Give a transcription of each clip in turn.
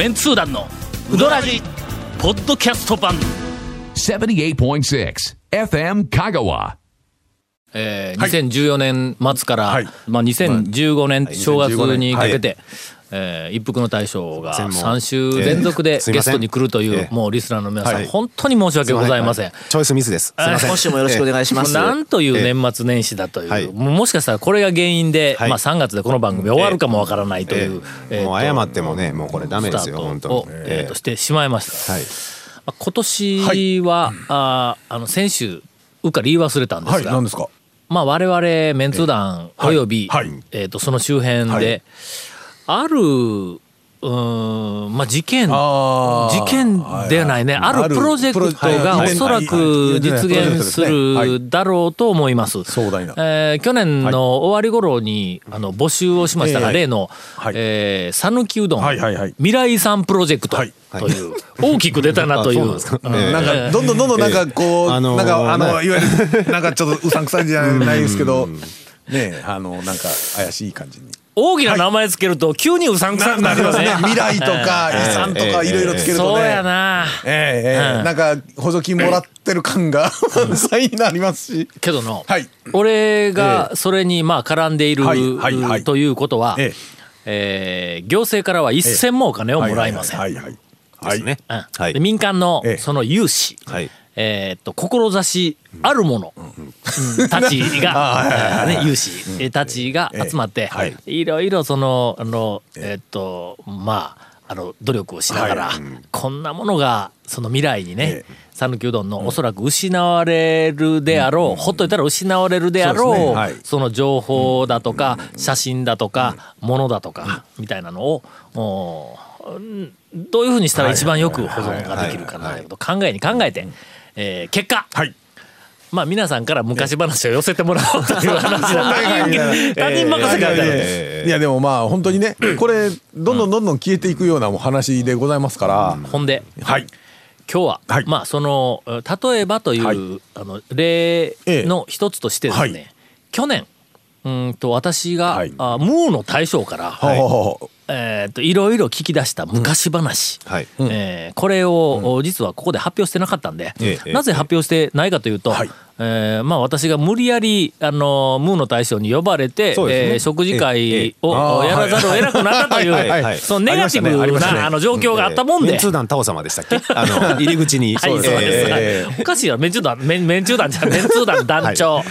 メンツー団のウドラジポッドキャスト版。78.6 FM Kagawa. えー、2014年末から、はい。まあ、2015年正月にかけて、はいえー一服の大将が全問3週連続でゲストに来るという、えー。もうリスナーの皆さん、はい。本当に申し訳ございません。チョイスミスです。すみません。今週もよろしくお願いします。なんという年末年始だという、はいもしかしたらこれが原因で、はい。まあ、3月でこの番組終わるかもわからないという、ええもう謝ってもね、もうこれダメですよ、本当えーとしてしまいました。はい。まあ今年は、あーあの先週うっかり言い忘れたんですはい、ですか？まあ、我々メンツー。団および、はい。はいえー、とその周辺で、あるうーんまあ事件事件ではないね、あるプロジェクトがおそらく実現するだろうと思います。壮大なえー去年の終わり頃にあの募集をしましたが、ええ例のはい。えー讃岐、うどん、はいはいはい。未来遺産プロジェクトとはい。いう、大きく出たなという。あそうなんですか。どんどんどんどんなんかこう、あのーなんかあの、ね。いわゆるなんかちょっとうさんくさいじゃないですけどねあのなんか怪しい感じに。大きな名前つけると急にうさんくさくなりますね。未来とか 遺産とかいろいろつけるとそうやねな。ええなんか補助金もらってる感が際になりますし。けどの、はい。俺がそれにまあ絡んでいる、ということは、ええ。ー行政からは一銭もお金をもらいません。はいはいはいはい。ね。民間のええ。その有志、はいえーっと志ある者、うん。たちが、ね、有志たちが集まって、はい。いろいろそのあのえーっとまああの努力をしながら、はい。こんなものがその未来にねええ。讃岐うどんのおそらく失われるであろう、ほっといたら失われるであろうその情報だとか写真だとかものだとかみたいなのをどういうふうにしたら一番よく保存ができるかなということを考えに考えて、えー結果、はい。まあ皆さんから昔話を寄せてもらおうという話だ。他人任せかいやでもまあ本当にね これどんどんどんどん消えていくようなお話でございますから。ほんで。はい。今日は、はい。まあその例えばという、はい。あの例の一つとしてですね、はい。去年うんと私が、はい。あムーの大将から、ほうほうほえー、といろいろ聞き出した昔話、はい。えーこれを、実はここで発表してなかったんで、ええ。なぜ発表してないかというと、はいえーまあ、私が無理やりあのムーの大将に呼ばれて、ね。えー食事会をええやらざるを得なくなったという、そのネガティブなあの状況があったもんで。メンツー団タオ様でしたっけ？あの、入り口に。はい、そうです。えおかしいよ、メンチュー団、メン、メンチュー団じゃん、メンツー団団長、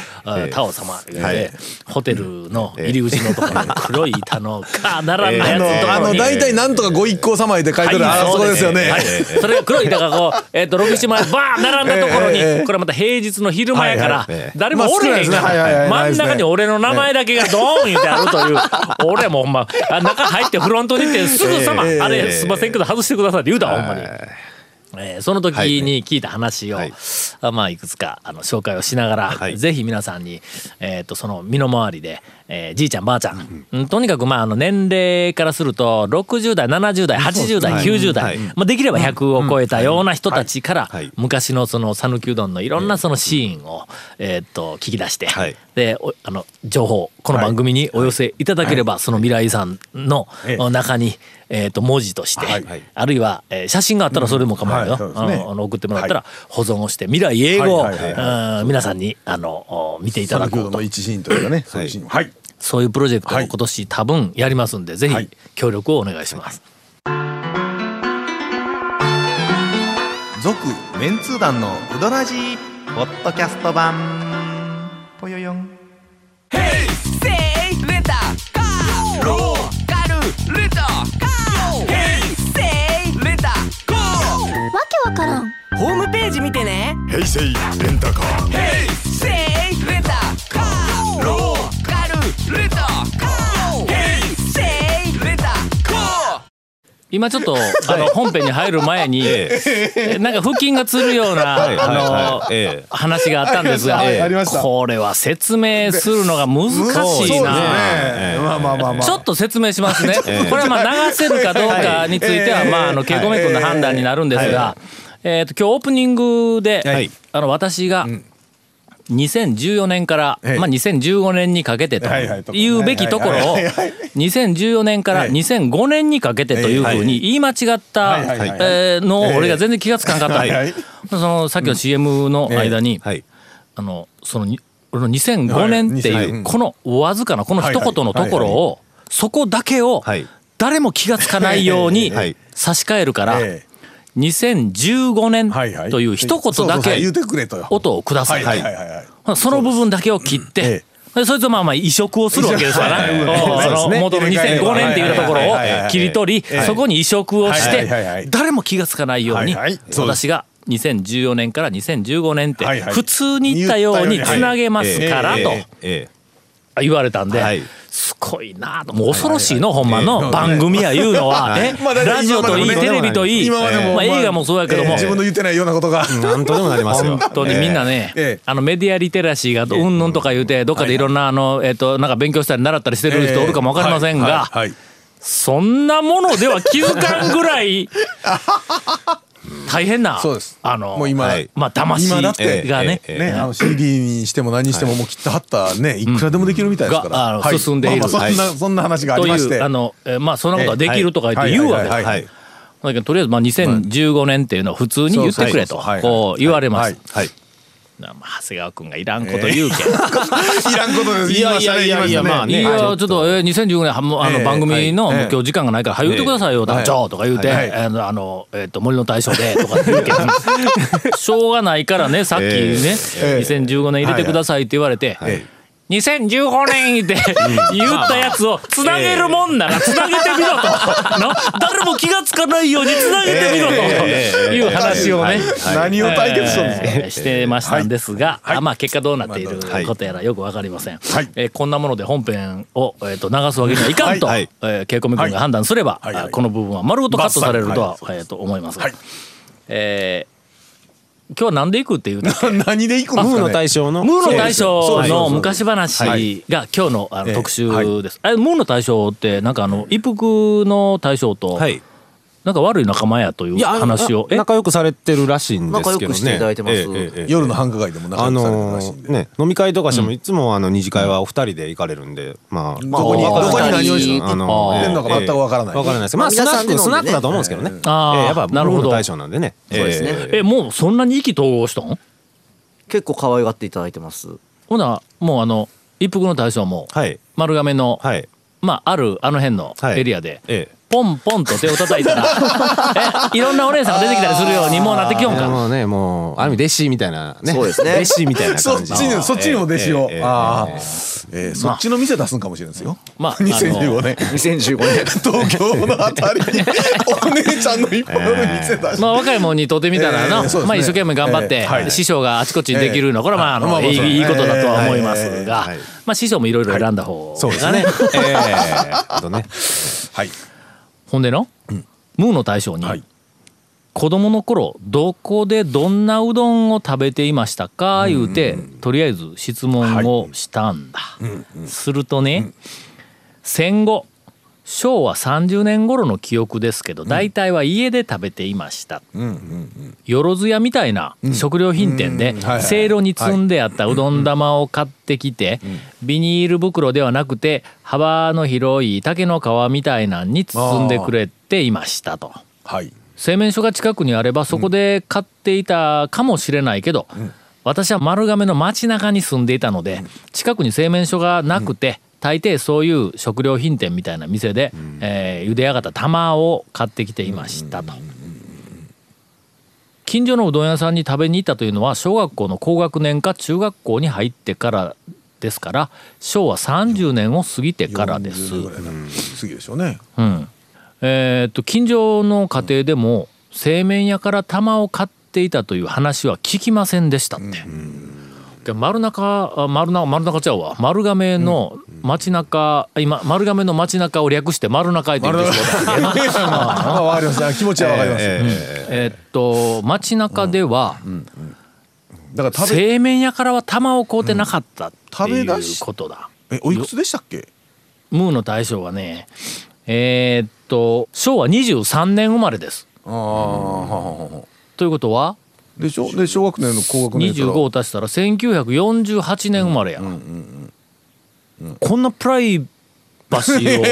タオ様。で、はい。ホテルの入り口のところに黒い板のか並んだやつのとこあの。大体なんとかご一行様へって書いてるあそこですよね。はい、それが黒い板がこう、えっ、と、6、7枚バーン並んだところに、これまた平日の昼前やから、誰もおれへんから、はい真ん中に俺の名前だけがドーン言ってあるという、俺はもうほんま、あ中入ってフロントに行ってすぐさま、ええあれすいませんけど外してくださいって言うたわ、ほんまに。えーその時はいに聞いた話を、はい。あまあいくつかあの紹介をしながら、はい。ぜひ皆さんに、えー、とその身の回りで、えーじいちゃんばあちゃん、うんとにかくまああの年齢からすると60代70代80代、90代、はい。まあ、できれば100を超えたような人たちから、はい。昔のその讃岐うどんのいろんなそのシーンを、えー、と聞き出して、はい。でおあの情報この番組にお寄せいただければ、その未来遺産のええ。中に、えー、と文字として、はい。あるいは、えー写真があったらそれでも構わない。よ、あの送ってもらったら保存をして未来英語を皆さんにあのお見ていただ讃岐うこうとはいそういうプロジェクトをはい。今年多分やりますんで、ぜひはい。協力をお願いします。続メンツー団のウドラジーポッドキャスト版。ぽよよん。わけわからん。ホームページ見てね。平成レンタカー。せい今ちょっとあの本編に入る前に、えなんか腹筋がつるような、あの話があったんですが、これは説明するのが難しいな。まあまあまあまあ。ちょっと説明しますね。これはまあ流せるかどうかについては、まあ、あの、ケイコメ君の判断になるんですが、えっと、今日オープニングで、はい。あの、私が、2014年から、ええ。まあ、2015年にかけてとはいうべきところをはいはいはい2014年からはい2005年にかけてというふうに言い間違ったのをええ。俺が全然気がつかなかった、そのさっきの CM の間に、はい。あのそのに俺の2005年ってはいい。うこのわずかなこの一言のところをそこだけをはい。誰も気がつかないようにはい差し替えるからえ2015年という一言だけ音をください。はいはいその部分だけを切っえてでそいつはまあまあ移植をするわけですからその元の2005年っていうところを切り取りええ。そこに移植をして誰も気がつかないように私が2014年から2015年って普通に言ったようにつなげますからと。ええ言われたんではい。すごいなと。もう恐ろしいのほんまの番組やいうのは。え まあ大体ラジオといいテレビといい。今まあ映画もそうやけども。ええ自分の言ってないようなことが。なんとでもなりますよ。本当にみんなね、ええあのメディアリテラシーがうんぬんとか言うてどっかでいろんなあのえっとなんか勉強したり習ったりしてる人おるかもわかりませんが、そんなものでは気づかんぐらい 大変なそうです。あのもう今はい。まあ騙今だってしがね、ええ。ね、あの CD にしても何にしてももう切ったはったねいくらでもできるみたいですから、があのはい。進んでいる。まあまあそんな、そんな話がありとまして。いうあの、えーまあそんなことはできるとか言って言うわけです。はい。だけどとりあえずまあ2015年っていうのを普通に言ってくれとこう言われます。はい長谷川君がいらんこと言うけん。いらんことです。いやいやいやいやまあね。いやちょっと。えー2015年はもうあのええ番組の今日時間がないから早言ってくださいよ。団長とか言うてはいあのあのえっと森の大将でとか言うけど しょうがないからねさっきねええ2015年入れてくださいって言われてえ2015年って言ったやつをつなげるもんならつなげてみろと。な誰も気がつかないようにつなげてみろと。いう話をね。何を対決するんですか、えーしてましたんですが、はい。あまあ結果どうなってい。るはい。ことやらよくわかりません、はい。えーこんなもので本編を、えー、と流すわけにはい。かんと、はい。えー、ケイコミ君が判断すれば、この部分は丸ごとカットされるとは、えー、と思い。ますが、はい。えー今日は何で行くっていうと 何で行くんですかね？ムーの大将の。ムーの大将の昔話が今日のあのええ特集です。あれムーの大将ってなんかあの一服の大将とはいなんか悪い仲間やという話を。あ仲良くされてるらしいんですけどね。仲良くしていただいてます。ええええええ夜の繁華街でも仲あ良くされてるのらしいんで、ーね飲み会とかしてもいつもあの二次会はお二人で行かれるんでまあどこにどこに何をしあのあー。のか全くわからない。わからないですまあス皆ナックスナックだと思うんですけどね。あー。ええやっぱなるほど。大将なんでね。そうですね。えええもうそんなに意気投合したん？結構可愛がっていただいてます。ほなもうあの一服の大将もはい。丸亀の、はい。まああるあの辺のはい。エリアで、ええポンポンと手を叩いたら えいろんなお姉さんが出てきたりするようにもうなってきよんか。もうねもうある意味弟子みたいなね。そうですね。弟子みたいなそっ感じちにそっちにも弟子を、ええええああええ、えーそっちの店出すんかもしれないですよ、まあ2015年。2015年。東京のあたりにお姉ちゃんの一本の店出して、まあ若いもんにとってみたらな、ええそうですね。まあ一生懸命頑張って、ええはい。師匠があちこちにできるのはこれはまああの、まあいいいいことだとは思いますが、ええはい。まあ師匠もいろいろ選んだ方がね、そうですね。ええ あとね。はいほんでの、ムーの大将に、はい。子供の頃どこでどんなうどんを食べていましたか言うて、とりあえず質問をしたんだ、するとね、戦後昭和30年頃の記憶ですけど大体は家で食べていました、よろずやみたいな食料品店でせいろに積んであったうどん玉を買ってきてビニール袋ではなくて幅の広い竹の皮みたいなんに包んでくれていましたと。はい。製麺所が近くにあればそこで買っていたかもしれないけど、私は丸亀の街中に住んでいたので近くに製麺所がなくて、大抵そういう食料品店みたいな店で、えー茹で上がった玉を買ってきていましたと。近所のうどん屋さんに食べに行ったというのは小学校の高学年か中学校に入ってからですから昭和30年を過ぎてからです。40ぐらいな次でしょうね。うん。えーっと近所の家庭でも製麺屋から玉を買っていたという話は聞きませんでしたって。で丸中あ丸中丸中ちゃうわ。丸亀の街中今丸亀の街中を略して丸中へと言ってしまったんだけどかりま気持ちはわかります、ええーっと街中ではだから製麺屋からは玉を買うてなかったっていうことだ。えおいくつでしたっけ？ムーの大将はねえーっと昭和23年生まれです。ああははははということはでしょ？で小学年の高学年やったら25を足したら1948年生まれや、こんなプライバシーを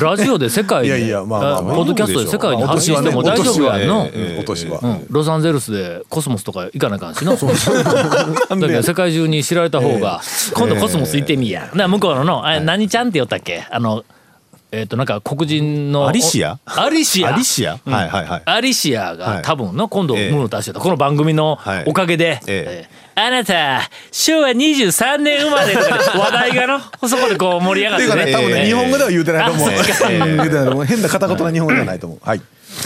ラジオで世界でいやポッドキャストで世界に発信しても大丈夫やんの、ロサンゼルスでコスモスとか行かなあかんしな。だけど世界中に知られた方が、今度コスモス行ってみや。な向こうのの、あ何ちゃんって言ったっけ？あの、えっ、と、なんか黒人の。アリシア？アリシア。アリシア？はいはいはい。アリシアがはい多分の今度ええムーの出してたこの番組のはい。おかげで、ええ。ーあなた昭和23年生まれ話題がの そこでこう盛り上がってね。ね、多分ね、ええ。日本語では言うてないと思う。あそうか。言うてないと思う。変な片言な日本語ではないと思う。はい。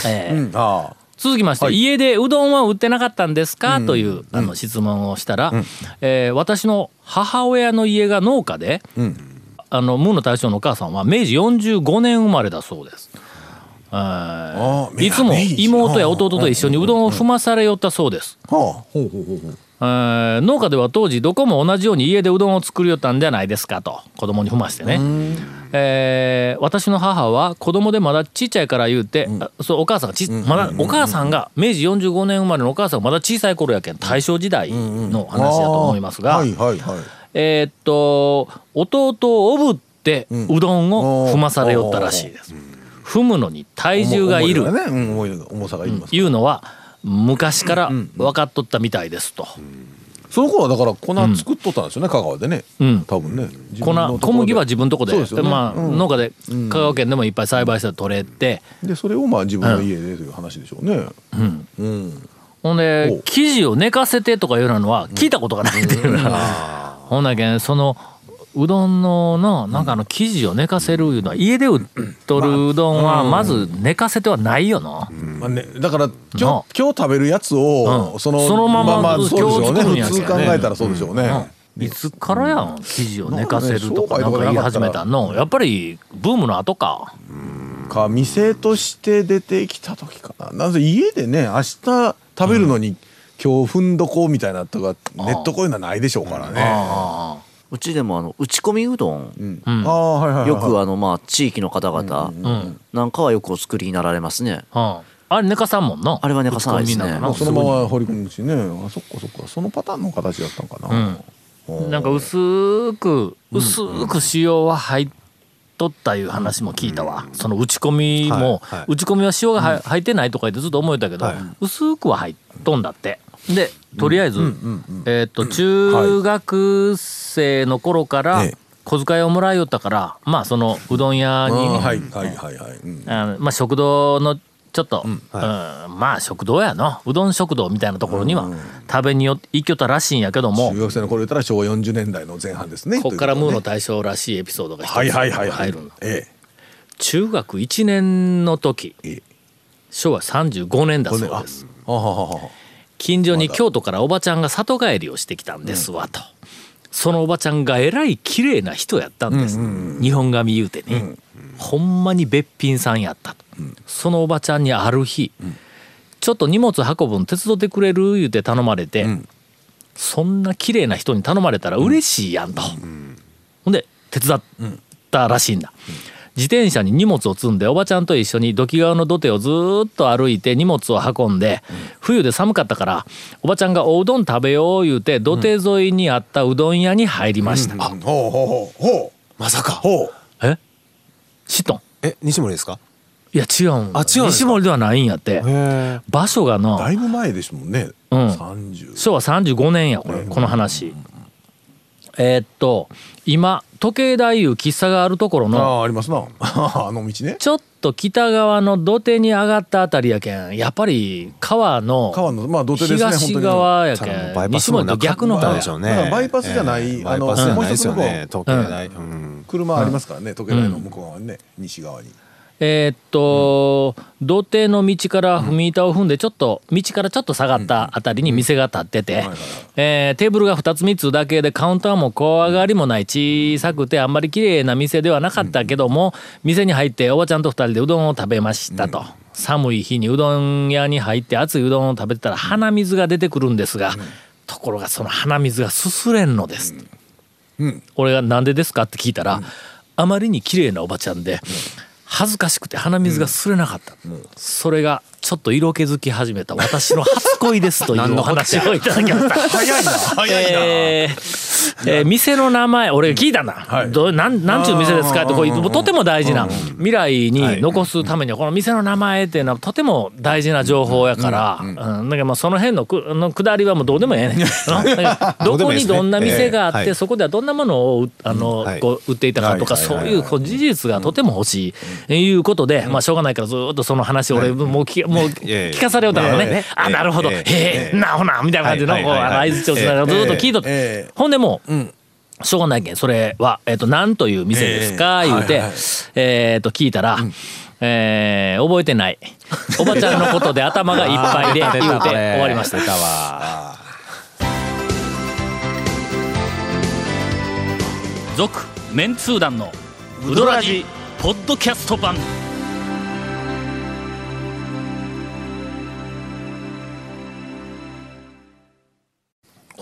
えーうん、ああ。続きまして、家でうどんは売ってなかったんですか、というあの質問をしたら、えー私の母親の家が農家で、あのムーの大将のお母さんは明治45年生まれだそうです。いつも妹や弟と一緒にうどんを踏まされよったそうです。農家では当時どこも同じように家でうどんを作りよったんじゃないですかと。子供に踏ましてね、えー私の母は子供でまだちっちゃいから言うて、あそうお母さんがち、まだお母さんが明治45年生まれのお母さんがまだ小さい頃やけん大正時代の話だと思いますが。えーっと弟をおぶってうどんを踏まされよったらしいです。踏むのに体重がいる。重いよね。いうのは昔から分かっとったみたいですと。その頃はだから粉作っとったんですよね、香川でね。ん。多分ね。自粉小麦は自分のとこで。ね。まあ、うん。農家で香川県でもいっぱい栽培して取れて、で、それをまあ自分の家でという話でしょうね。うん。ほんおで生地を寝かせてとかいうのは聞いたことがないっていうな、ほんだけんそのうどんののなんかあの生地を寝かせるいうの。は家で売っとるうどんはまず寝かせてはないよな、まあね、だから今日な今日食べるやつを、うん。そのそのままああそうでしょう今日作るんやけんね。普通考えたらそうでしょうね、いつからやん生地を寝かせるとかなんか言い始めたの。やっぱりブームの後か。か店として出てきた時かな。なぜ家でね明日食べるのに、今日ふんどこみたいなとかネットこういうのはないでしょうからね。あうちでもあの打ち込みうどん。よくあのまあ地域の方々なんかはよくお作りになられますね。うん。あれ寝かさんもんな。あれは寝かさないですね。そのまま掘り込むしね。あそっかそっか。そのパターンの形だったんかな、うん。なんか薄く薄く塩は入っとったいう話も聞いたわ、その打ち込みも、はいはい。打ち込みは塩がは入ってないとか言ってずっと思えたけど、はい。薄くは入っとんだって。でとりあえず、えーっと中学生の頃からええ小遣いをもらいよったからまあそのうどん屋に、まあ、食堂のちょっと、うんまあ食堂やの。うどん食堂みたいなところには食べによ行きよったらしいんやけども、中学生の頃言ったら昭和40年代の前半ですねこっからムーの大将らしいエピソードが一つはいはいはいはい。中学1年の時ええ。え昭和35年だそうあです近所に京都からおばちゃんが里帰りをしてきたんですわと、そのおばちゃんがえらい綺麗な人やったんです、日本髪言うてね、ほんまにべっぴんさんやったと、そのおばちゃんにある日、ちょっと荷物運ぶの手伝ってくれる？言うて頼まれて、そんな綺麗な人に頼まれたら嬉しいやんと、ほんで手伝ったらしいんだ、自転車に荷物を積んでおばちゃんと一緒に土器川の土手をずーっと歩いて荷物を運んで、冬で寒かったからおばちゃんがおうどん食べよう言うて土手沿いにあったうどん屋に入りました、ほうほうほう。ほう。まさか。ほう。え？知っとん？え西森ですか？いや違うんあ違うん西森ではないんやって。へ場所がな。だいぶ前ですもんね、うん。30昭和35年やこれこの話。えーっと今時計台いう喫茶があるところあのあありますな。あの道ね。ちょっと北側の土手に上がったあたりやけんやっぱり川の川のまあ土手ですね東側やけん西森ともなかった逆の方や。でしょうねだからバイパスじゃないええあのバイパスじゃないですよもうね一時計台。うん。車ありますからね時計台の向こう側にね、西側にえーっと、土手の道から踏み板を踏んでちょっと道からちょっと下がったあたりに店が建ってて、えーテーブルが2つ3つだけでカウンターも小上がりもない小さくてあんまり綺麗な店ではなかったけども、店に入っておばちゃんと2人でうどんを食べましたと、寒い日にうどん屋に入って熱いうどんを食べてたら鼻水が出てくるんですが、ところがその鼻水がすすれんのです、俺が「なんでですか?」って聞いたら、あまりに綺麗なおばちゃんで、恥ずかしくて鼻水がすれなかった、それがちょっと色気づき始めた私の初恋ですというお話をいただきました。早いな。早いな、えーえー店の名前俺が聞いたんだ、はい。どうなんなんちゅう店ですかってこうとても大事な未来に残すためにはこの店の名前っていうのはとても大事な情報やから、うん。だからまあその辺のくの下りはもうどうでもええねん。どこにどんな店があって、そこではどんなものをうあの、はい。こう売っていたかとか、はいそういうこう事実がとても欲しい、えいうことで、まあしょうがないからずっとその話を俺もう聞もう 聞かされよったのね、ええ。あなるほど、ええ。へえええ。なほなみたいな感じの合図をしながらずっと聞いとって、ええ。ほんでもう、しょうがないけん。それは、えっと何という店ですか、言うて、はいはいえっと聞いたら、えー覚えてない。おばちゃんのことで頭がいっぱいで 言うて終わりました。出たわ。続メンツー団のウドラジポッドキャスト版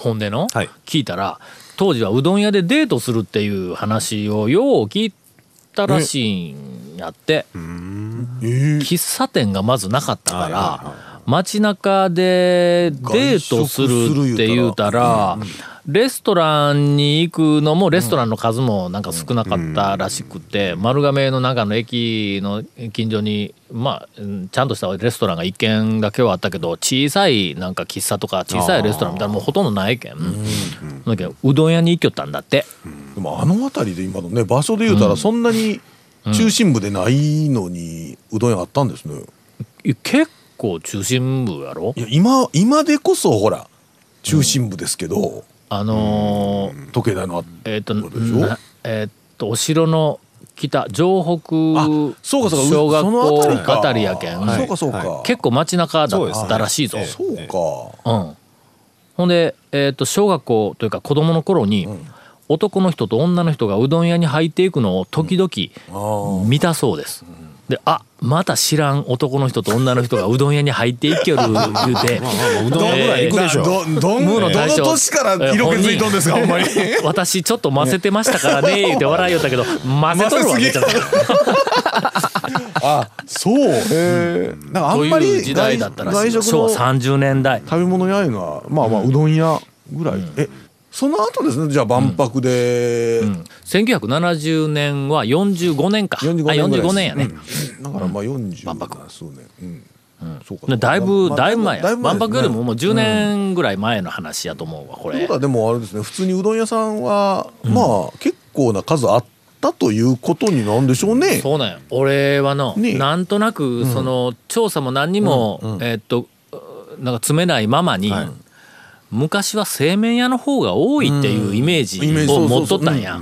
ほんでの、はい。聞いたら当時はうどん屋でデートするっていう話をよう聞いたらしいんやって。喫茶店がまずなかったから街中でデートするって言うたらレストランに行くのもレストランの数もなんか少なかったらしくて丸亀の中の駅の近所にまあうんちゃんとしたレストランが一軒だけはあったけど小さいなんか喫茶とか小さいレストランみたいなのもうほとんどないけん。だけどうどん屋に行きよったんだって。でもあの辺りで今のね場所で言うたらそんなに中心部でないのにうどん屋あったんですね、い結構中心部やろ？いや今今でこそほら中心部ですけど、あのー時計台のあえっ、とえっ、とお城の北城北あそうかそうか。小学校あたりやけん、そうかそうか、は結構街中だったらしいぞ。そうか、うん、ほんで、えっと小学校というか子供の頃に、男の人と女の人がうどん屋に入っていくのを時々見たそうです。であまた知らん男の人と女の人がうどん屋に入っていきよる言うて。うどんぐらい行くでしょどどんのど大将の年から色気づいとんですかほんまに。私ちょっと混ぜてましたからね 言うて笑いよったけど混ぜとるわめちゃくちゃあそう。へえなん。かあとんまりいう時代だったらしい昭和の30年代。食べ物屋いうのはまあまあうどん屋ぐらい、えその後ですねじゃあ万博で、1970年は45年か。45年ぐあらいです。45年やね、うん。だからまあ40万博。数年。うん、そうか。でだいぶまあだいぶ前や。万博よりももう10うん年ぐらい前の話やと思うわこれ。ということはでもあれですね普通にうどん屋さんは、まあ結構な数あったということになんでしょうね。そうなんや。俺はの、ね。なんとなくその調査も何にも、えーっとなんか詰めないままに、昔は製麺屋の方が多いっていうイメージを持っとったんや。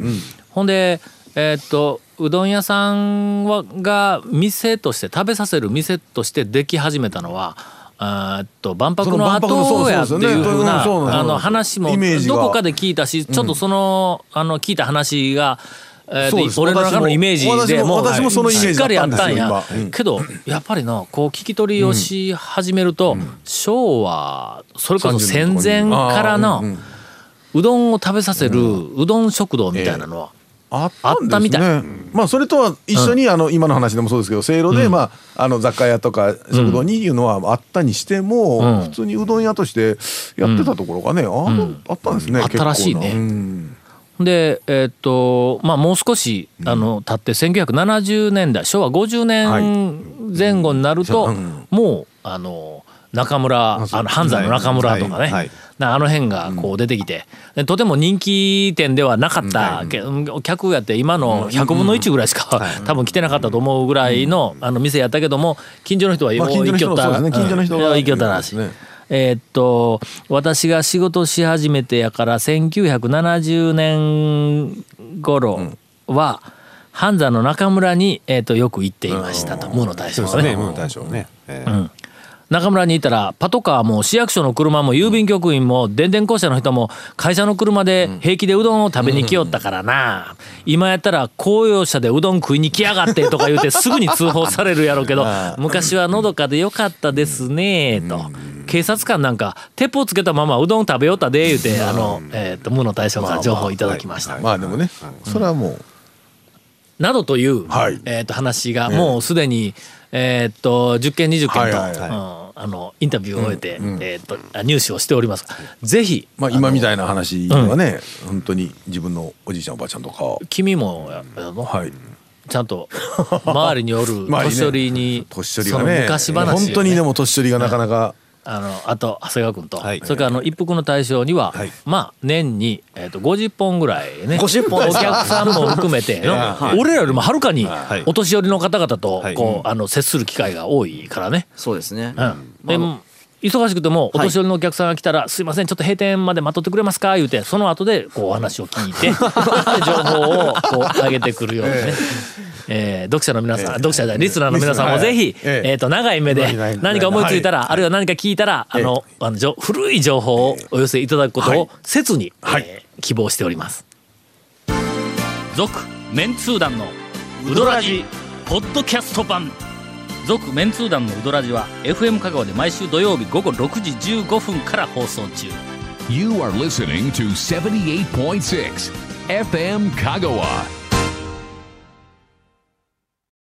ほんでえーっとうどん屋さんはが店として食べさせる店としてでき始めたのはあと万博の後やっていうふうなあの話もどこかで聞いたしちょっとそのあの聞いた話がえ俺の中のイメージで私ももう私もそのイメージしっかりやったんや。けどやっぱりなこう聞き取りをし始めると、昭和それこそ戦前からのうどんを食べさせるうどん食堂みたいなのは、あったみたい。まあそれとは一緒に、あの今の話でもそうですけどせいろで、まああの雑貨屋とか食堂にいうのはあったにしても、うん。普通にうどん屋としてやってたところがね、あのあったんですね、あったらしいねでえーっとまあもう少しあの経って1970年代昭和50年前後になると、うん。もうあの中村あの半山の中村とかね、はい。はい。なあの辺がこう出てきて、でとても人気店ではなかった、け客やって今の100分の1ぐらいしか、多分来てなかったと思うぐらいの,、あの店やったけども近所の人はようまあ近所の人行きよった近所の人がうん行きよったらしい。えーっと私が仕事し始めてやから1970年頃は、半山の中村に、えーっとよく行っていましたと、無の大将がね。そうですね、もう大将ね。ええ中村にいたらパトカーも市役所の車も郵便局員も電電公社の人も会社の車で平気でうどんを食べに来よったからな。今やったら公用車でうどん食いに来やがってとか言うてすぐに通報されるやろうけど 昔はのどかでよかったですねと。警察官なんか鉄砲つけたままうどん食べよったで言うてあのえーと無の大将から情報いただきました。まあでもね、それはもう。などという、はい。えー、と話がもうすでに、えー、と10件20件と、あのインタビューを終えて、えー、とあ入手をしております。ぜひ、まあ今みたいな話はね、本当に自分のおじいちゃんおばあちゃんとか。君もややのはい。ちゃんと周りにおる 年寄りにその年寄りがね。昔話をね。本当にでも年寄りがなかなか、あのあと長谷川君と、はい。それからあの一服の大将には、はい。まあ年に、えー、と50本ぐらいね50本お客さんも含めて の、俺らよりもはるかにい。お年寄りの方々とはい。こう、あの接する機会が多いからね。そうですね。うん。でも忙しくてもお年寄りのお客さんが来たら「すいませんちょっと閉店まで待っとってくれますか?」言うてその後でこうお話を聞いてで 情報をこう上げてくるようにね。えー読者の皆さん、読者じゃないリスナーの皆さんもぜひ、えええー、と長い目で何か思いついたら、あるいは何か聞いたら、あのあのじょ古い情報をお寄せいただくことを切に、えー希望しております。続メンツー団のウドラジポッドキャスト版。続メンツー団のウドラジは FM 香川で毎週土曜日午後6時15分から放送中。You are listening to 78.6 FM Kagawa.